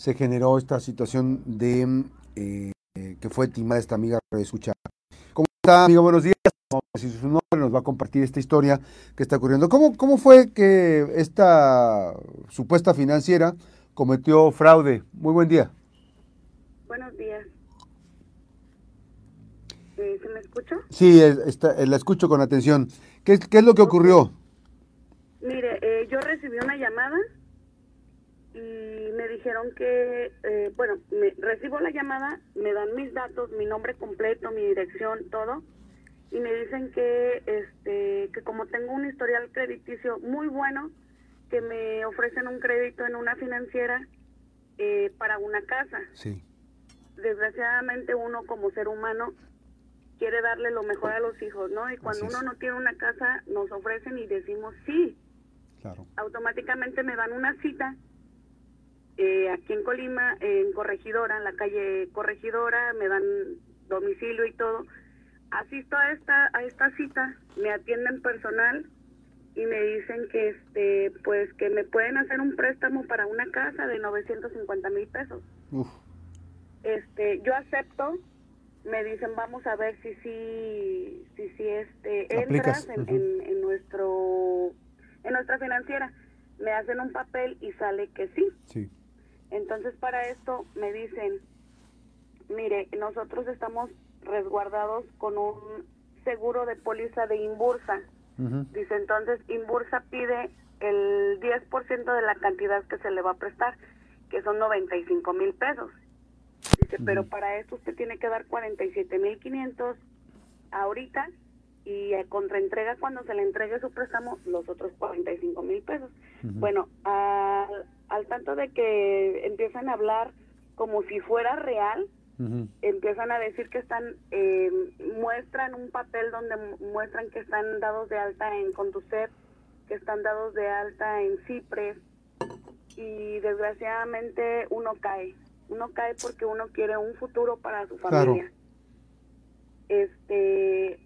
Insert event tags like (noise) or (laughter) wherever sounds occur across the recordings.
se generó esta situación de eh, que fue timada esta amiga de escucha. ¿Cómo está, amiga? Buenos días. Si su nombre nos va a compartir esta historia que está ocurriendo. ¿Cómo, cómo fue que esta supuesta financiera cometió fraude? Muy buen día. Buenos días. Eh, ¿Se me escucha? Sí, está, la escucho con atención. ¿Qué, qué es lo que ocurrió? Mire, eh, yo recibí una llamada y me dijeron que, eh, bueno, me, recibo la llamada, me dan mis datos, mi nombre completo, mi dirección, todo, y me dicen que, este, que como tengo un historial crediticio muy bueno, que me ofrecen un crédito en una financiera eh, para una casa. Sí. Desgraciadamente uno como ser humano quiere darle lo mejor a los hijos, ¿no? Y cuando uno no tiene una casa, nos ofrecen y decimos sí. Claro. Automáticamente me dan una cita eh, aquí en Colima, en Corregidora, en la calle Corregidora, me dan domicilio y todo. Asisto a esta, a esta cita, me atienden personal y me dicen que este pues que me pueden hacer un préstamo para una casa de 950 mil pesos. Este, yo acepto, me dicen vamos a ver si si si, si este entras en, en, nuestro en nuestra financiera. Me hacen un papel y sale que sí. Sí. Entonces para esto me dicen, mire, nosotros estamos resguardados con un seguro de póliza de Inbursa. Dice, entonces Inbursa pide el 10% de la cantidad que se le va a prestar, que son 95 mil pesos. Dice, pero para esto usted tiene que dar 47 mil 500 ahorita y a contraentrega cuando se le entregue su préstamo los otros 45 mil pesos. Bueno, al, al tanto de que empiezan a hablar como si fuera real, empiezan a decir que están, eh, muestran un papel donde muestran que están dados de alta en Conducet, que están dados de alta en Cipres, y desgraciadamente uno cae, uno cae porque uno quiere un futuro para su familia. Este,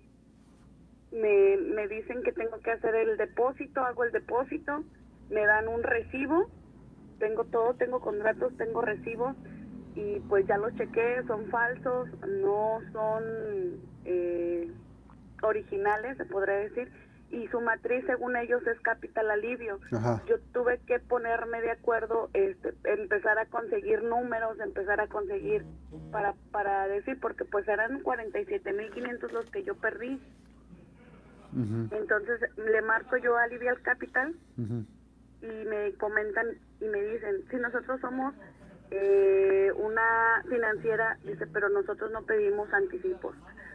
me, me dicen que tengo que hacer el depósito, hago el depósito, me dan un recibo, tengo todo, tengo contratos, tengo recibos y pues ya los chequé, son falsos, no son eh, originales, se podría decir, y su matriz según ellos es capital alivio. Yo tuve que ponerme de acuerdo, este, empezar a conseguir números, empezar a conseguir para, para decir, porque pues eran 47.500 los que yo perdí. Entonces le marco yo a Alivial Capital y me comentan y me dicen, si nosotros somos eh, una financiera, dice, pero nosotros no pedimos anticipos.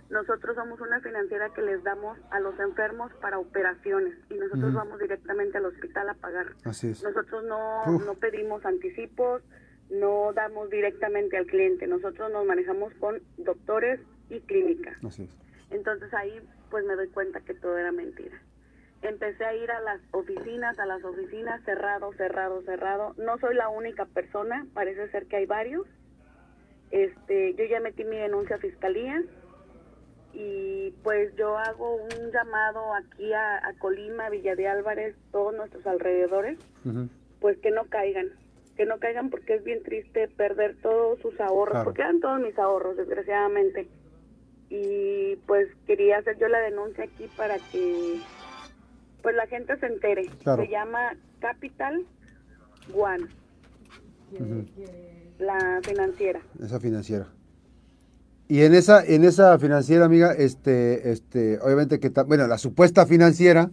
Nosotros somos una financiera que les damos a los enfermos para operaciones y nosotros vamos directamente al hospital a pagar. Así es. Nosotros no, no pedimos anticipos, no damos directamente al cliente. Nosotros nos manejamos con doctores y clínicas. Así es. Entonces ahí pues me doy cuenta que todo era mentira. Empecé a ir a las oficinas, a las oficinas, cerrado, cerrado, cerrado. No soy la única persona, parece ser que hay varios. Este, yo ya metí mi denuncia a fiscalía y pues yo hago un llamado aquí a, Colima, Villa de Álvarez, todos nuestros alrededores, pues que no caigan, que no caigan porque es bien triste perder todos sus ahorros, porque eran todos mis ahorros, desgraciadamente y pues quería hacer yo la denuncia aquí para que pues la gente se entere. Se llama Capital One. La financiera. Esa financiera. Y en esa en esa financiera, amiga, este este obviamente que bueno, la supuesta financiera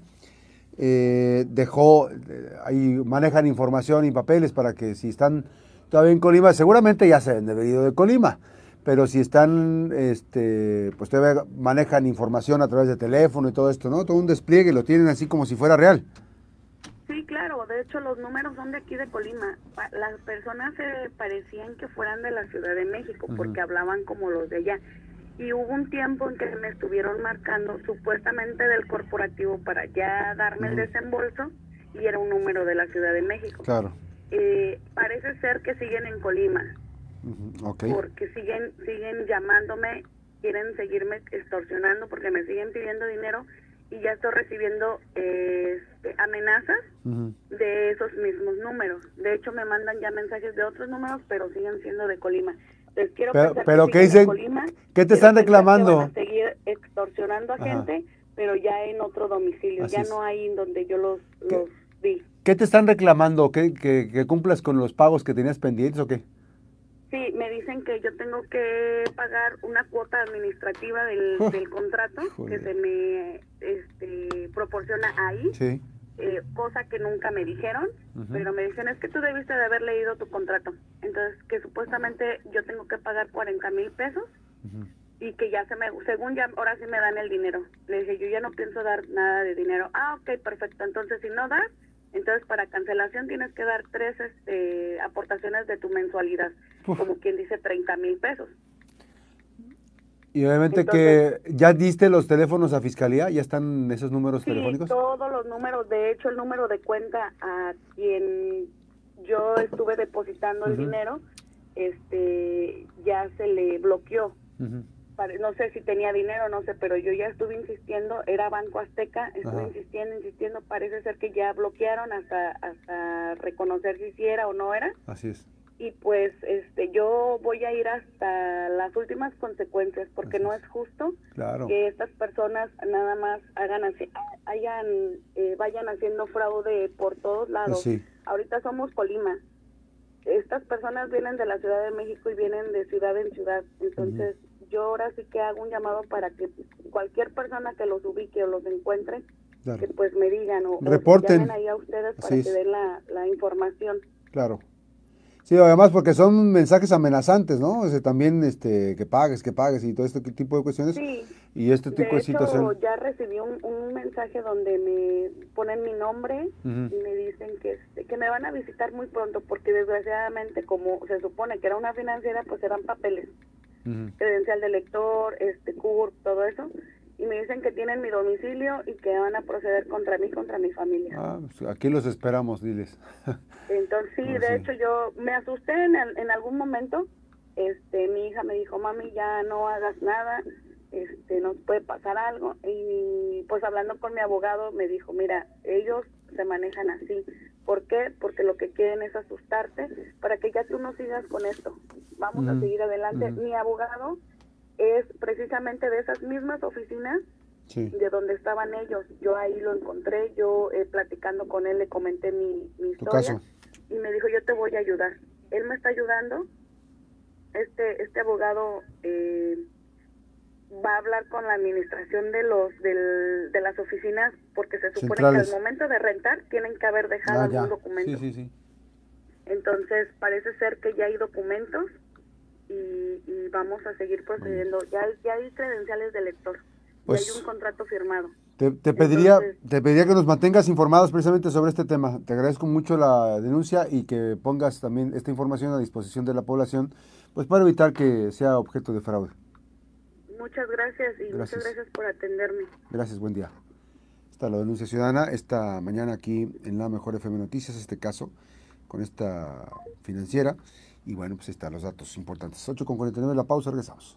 eh, dejó eh, ahí manejan información y papeles para que si están todavía en Colima, seguramente ya se han debido de Colima pero si están, este, pues todavía manejan información a través de teléfono y todo esto, ¿no? Todo un despliegue, lo tienen así como si fuera real. Sí, claro, de hecho los números son de aquí de Colima. Las personas se parecían que fueran de la Ciudad de México porque hablaban como los de allá. Y hubo un tiempo en que me estuvieron marcando supuestamente del corporativo para ya darme el desembolso y era un número de la Ciudad de México. Claro. Eh, parece ser que siguen en Colima porque siguen, siguen llamándome, quieren seguirme extorsionando porque me siguen pidiendo dinero y ya estoy recibiendo este, amenazas de esos mismos números. De hecho, me mandan ya mensajes de otros números, pero siguen siendo de Colima. Les quiero pero, pero que ¿qué dicen? ¿Qué te están reclamando? van a seguir extorsionando a gente, pero ya en otro domicilio, ya no hay en donde yo los, los vi. ¿Qué te están reclamando? ¿Que, que, cumplas con los pagos que tenías pendientes o qué? Sí, me dicen que yo tengo que pagar una cuota administrativa del, (laughs) del contrato que se me este, proporciona ahí. Sí. Eh, cosa que nunca me dijeron, pero me dicen es que tú debiste de haber leído tu contrato. Entonces, que supuestamente yo tengo que pagar 40 mil pesos y que ya se me, según ya, ahora sí me dan el dinero. Le dije, yo ya no pienso dar nada de dinero. Ah, ok, perfecto. Entonces, si no das, entonces para cancelación tienes que dar tres este, aportaciones de tu mensualidad, como quien dice 30 mil pesos. Y obviamente que ya diste los teléfonos a fiscalía, ya están esos números sí, telefónicos. Todos los números, de hecho el número de cuenta a quien yo estuve depositando el dinero, este, ya se le bloqueó. No sé si tenía dinero, no sé, pero yo ya estuve insistiendo, era Banco Azteca, estuve insistiendo, insistiendo, parece ser que ya bloquearon hasta, hasta reconocer si era o no era. Así es. Y pues este yo voy a ir hasta las últimas consecuencias porque no es. justo que estas personas nada más hagan así hayan eh, vayan haciendo fraude por todos lados. ahorita somos Colima. Estas personas vienen de la Ciudad de México y vienen de ciudad en ciudad. Entonces yo ahora sí que hago un llamado para que cualquier persona que los ubique o los encuentre que pues me digan o, reporten ahí a ustedes para que den la, la información claro Sí, además porque son mensajes amenazantes, ¿no? O también este, que pagues, que pagues y todo este tipo de cuestiones. Sí. Y este tipo de, de ya recibí un, mensaje donde me ponen mi nombre y me dicen que, este, que me van a visitar muy pronto porque desgraciadamente como se supone que era una financiera, pues eran papeles. Credencial de lector, este CURP, todo eso y me dicen que tienen mi domicilio y que van a proceder contra mí, contra mi familia. Ah, pues aquí los esperamos, diles. (laughs) Entonces sí, ah, de hecho yo me asusté en, en algún momento. Este, mi hija me dijo, mami, ya no hagas nada, este, nos puede pasar algo. Y pues hablando con mi abogado me dijo, mira, ellos se manejan así. ¿Por qué? Porque lo que quieren es asustarte para que ya tú no sigas con esto. Vamos a seguir adelante. Mi abogado es precisamente de esas mismas oficinas de donde estaban ellos. Yo ahí lo encontré, yo eh, platicando con él le comenté mi, historia y me dijo yo te voy a ayudar. Él me está ayudando. Este este abogado eh, va a hablar con la administración de los del, de las oficinas porque se supone que al momento de rentar tienen que haber dejado ah, algún documento. Entonces parece ser que ya hay documentos y, vamos a seguir procediendo. Ya, ya hay credenciales de lector, pues, ya hay un contrato firmado. Te, pediría, te pediría que nos mantengas informados precisamente sobre este tema. Te agradezco mucho la denuncia y que pongas también esta información a disposición de la población, pues para evitar que sea objeto de fraude. Muchas gracias y muchas gracias por atenderme. Gracias, buen día. Está la denuncia ciudadana esta mañana aquí en la Mejor FM Noticias, este caso con esta financiera. Y bueno, pues están los datos importantes. 8 con 49, la pausa, regresamos.